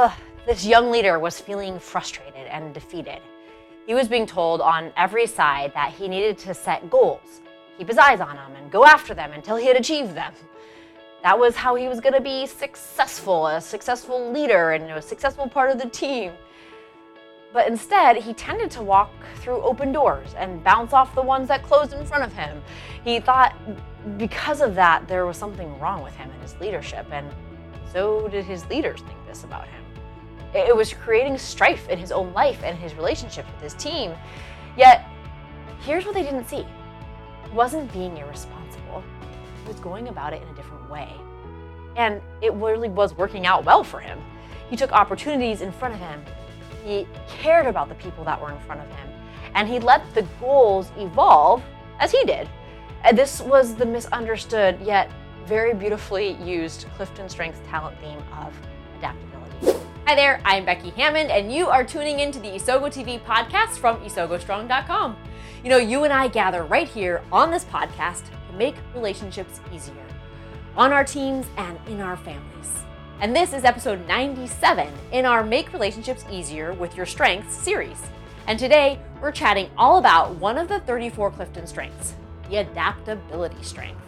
Ugh, this young leader was feeling frustrated and defeated. He was being told on every side that he needed to set goals, keep his eyes on them, and go after them until he had achieved them. That was how he was going to be successful, a successful leader, and a successful part of the team. But instead, he tended to walk through open doors and bounce off the ones that closed in front of him. He thought because of that, there was something wrong with him and his leadership, and so did his leaders think this about him. It was creating strife in his own life and his relationship with his team. Yet, here's what they didn't see he wasn't being irresponsible, he was going about it in a different way. And it really was working out well for him. He took opportunities in front of him, he cared about the people that were in front of him, and he let the goals evolve as he did. And this was the misunderstood yet very beautifully used Clifton Strengths talent theme of adaptability. Hi there, I'm Becky Hammond, and you are tuning in to the Isogo TV podcast from isogostrong.com. You know, you and I gather right here on this podcast to make relationships easier on our teams and in our families. And this is episode 97 in our Make Relationships Easier with Your Strengths series. And today we're chatting all about one of the 34 Clifton strengths the adaptability strength.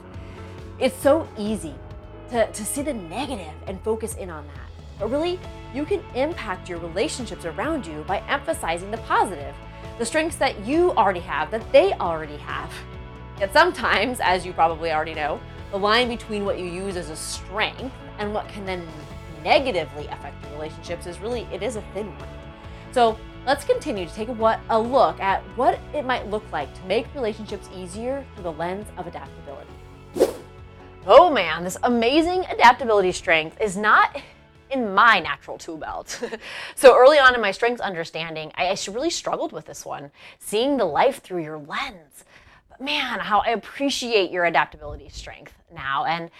It's so easy to, to see the negative and focus in on that. But really, you can impact your relationships around you by emphasizing the positive, the strengths that you already have, that they already have. Yet sometimes, as you probably already know, the line between what you use as a strength and what can then negatively affect your relationships is really, it is a thin one. So let's continue to take a, look at what it might look like to make relationships easier through the lens of adaptability. Oh man, this amazing adaptability strength is not in my natural tool belt. so early on in my strengths understanding, I, I really struggled with this one, seeing the life through your lens. But man, how I appreciate your adaptability strength now and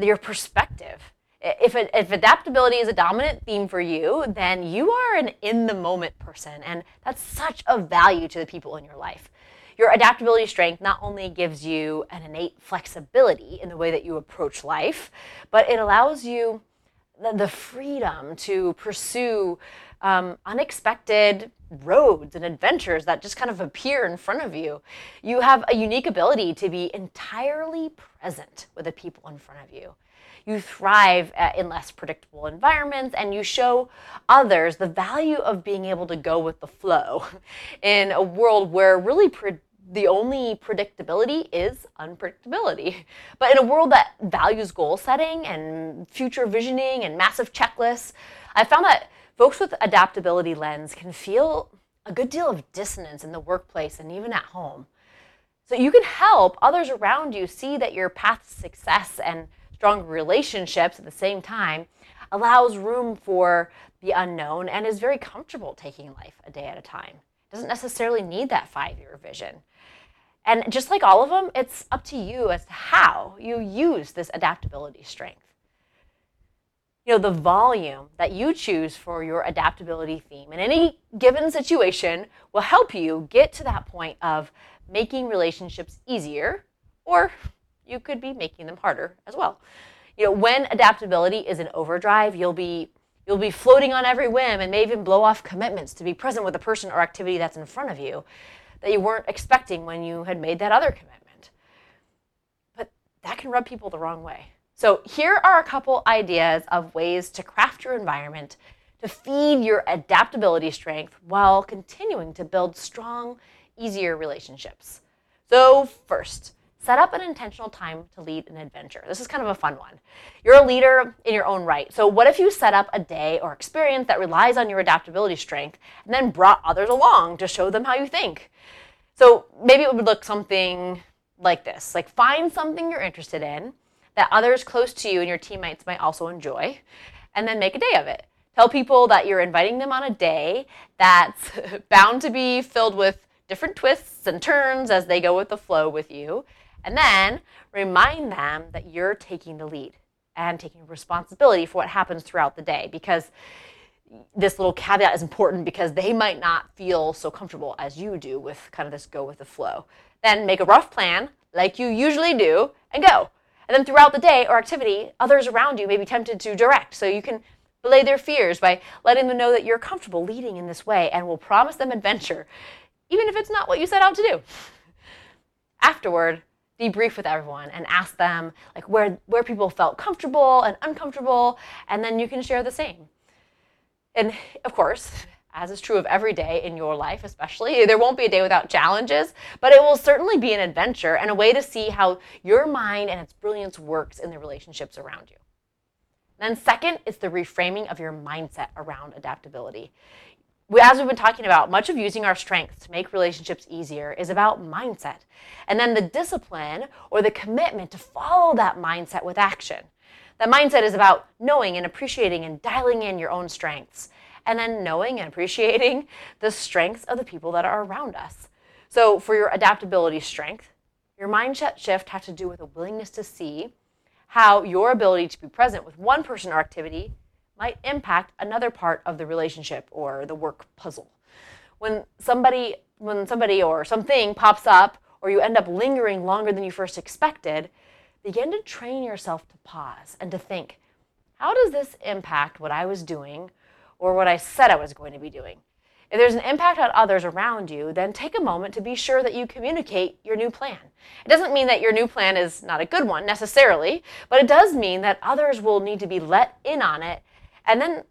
your perspective. If, if adaptability is a dominant theme for you, then you are an in the moment person, and that's such a value to the people in your life. Your adaptability strength not only gives you an innate flexibility in the way that you approach life, but it allows you the, the freedom to pursue um, unexpected roads and adventures that just kind of appear in front of you. You have a unique ability to be entirely present with the people in front of you. You thrive in less predictable environments and you show others the value of being able to go with the flow in a world where really pre- the only predictability is unpredictability. But in a world that values goal setting and future visioning and massive checklists, I found that folks with adaptability lens can feel a good deal of dissonance in the workplace and even at home. So you can help others around you see that your path to success and strong relationships at the same time allows room for the unknown and is very comfortable taking life a day at a time. Doesn't necessarily need that five year vision. And just like all of them, it's up to you as to how you use this adaptability strength. You know, the volume that you choose for your adaptability theme in any given situation will help you get to that point of making relationships easier, or you could be making them harder as well. You know, when adaptability is in overdrive, you'll be you'll be floating on every whim and may even blow off commitments to be present with a person or activity that's in front of you that you weren't expecting when you had made that other commitment. But that can rub people the wrong way. So, here are a couple ideas of ways to craft your environment to feed your adaptability strength while continuing to build strong, easier relationships. So, first, set up an intentional time to lead an adventure. This is kind of a fun one. You're a leader in your own right. So, what if you set up a day or experience that relies on your adaptability strength and then brought others along to show them how you think? So maybe it would look something like this like find something you're interested in that others close to you and your teammates might also enjoy, and then make a day of it. Tell people that you're inviting them on a day that's bound to be filled with different twists and turns as they go with the flow with you. And then remind them that you're taking the lead and taking responsibility for what happens throughout the day because this little caveat is important because they might not feel so comfortable as you do with kind of this go with the flow. Then make a rough plan, like you usually do, and go. And then throughout the day or activity, others around you may be tempted to direct. So you can Belay their fears by letting them know that you're comfortable leading in this way and will promise them adventure, even if it's not what you set out to do. Afterward, debrief with everyone and ask them like where where people felt comfortable and uncomfortable and then you can share the same. And of course as is true of every day in your life especially there won't be a day without challenges but it will certainly be an adventure and a way to see how your mind and its brilliance works in the relationships around you. Then second is the reframing of your mindset around adaptability as we've been talking about, much of using our strengths to make relationships easier is about mindset. And then the discipline or the commitment to follow that mindset with action. That mindset is about knowing and appreciating and dialing in your own strengths. And then knowing and appreciating the strengths of the people that are around us. So, for your adaptability strength, your mindset shift has to do with a willingness to see how your ability to be present with one person or activity might impact another part of the relationship or the work puzzle. When somebody when somebody or something pops up or you end up lingering longer than you first expected, begin to train yourself to pause and to think, how does this impact what I was doing or what I said I was going to be doing? If there's an impact on others around you, then take a moment to be sure that you communicate your new plan. It doesn't mean that your new plan is not a good one necessarily, but it does mean that others will need to be let in on it and then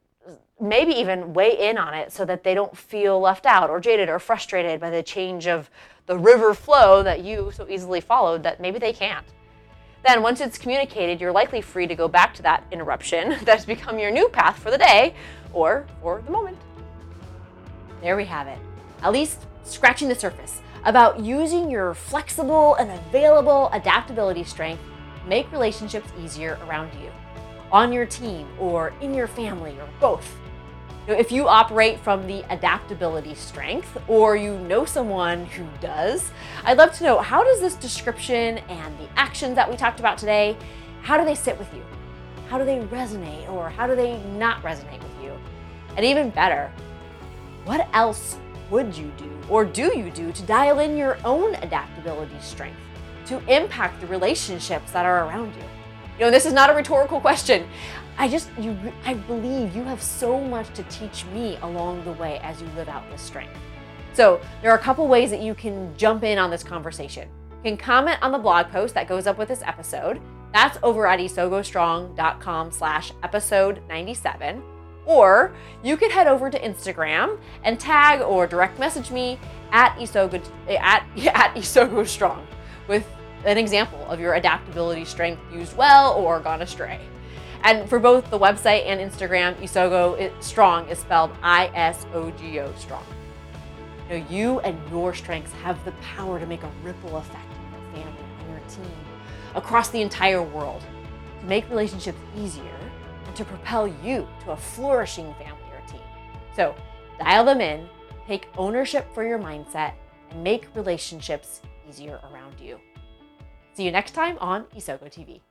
maybe even weigh in on it so that they don't feel left out or jaded or frustrated by the change of the river flow that you so easily followed that maybe they can't. Then, once it's communicated, you're likely free to go back to that interruption that's become your new path for the day or for the moment. There we have it. At least scratching the surface about using your flexible and available adaptability strength make relationships easier around you on your team or in your family or both. if you operate from the adaptability strength or you know someone who does, I'd love to know how does this description and the actions that we talked about today, how do they sit with you? How do they resonate or how do they not resonate with you? And even better, what else would you do or do you do to dial in your own adaptability strength to impact the relationships that are around you? You know, this is not a rhetorical question. I just, you, I believe you have so much to teach me along the way as you live out this strength. So there are a couple ways that you can jump in on this conversation. You can comment on the blog post that goes up with this episode. That's over at isogostrong.com slash episode 97. Or you could head over to Instagram and tag or direct message me at Isogo, at, at Isogo with an example of your adaptability strength used well or gone astray. And for both the website and Instagram, Isogo Strong is spelled I S O G O Strong. Know, you and your strengths have the power to make a ripple effect in your family, on your team, across the entire world, to make relationships easier and to propel you to a flourishing family or team. So dial them in, take ownership for your mindset, and make relationships easier around you. See you next time on Isogo TV.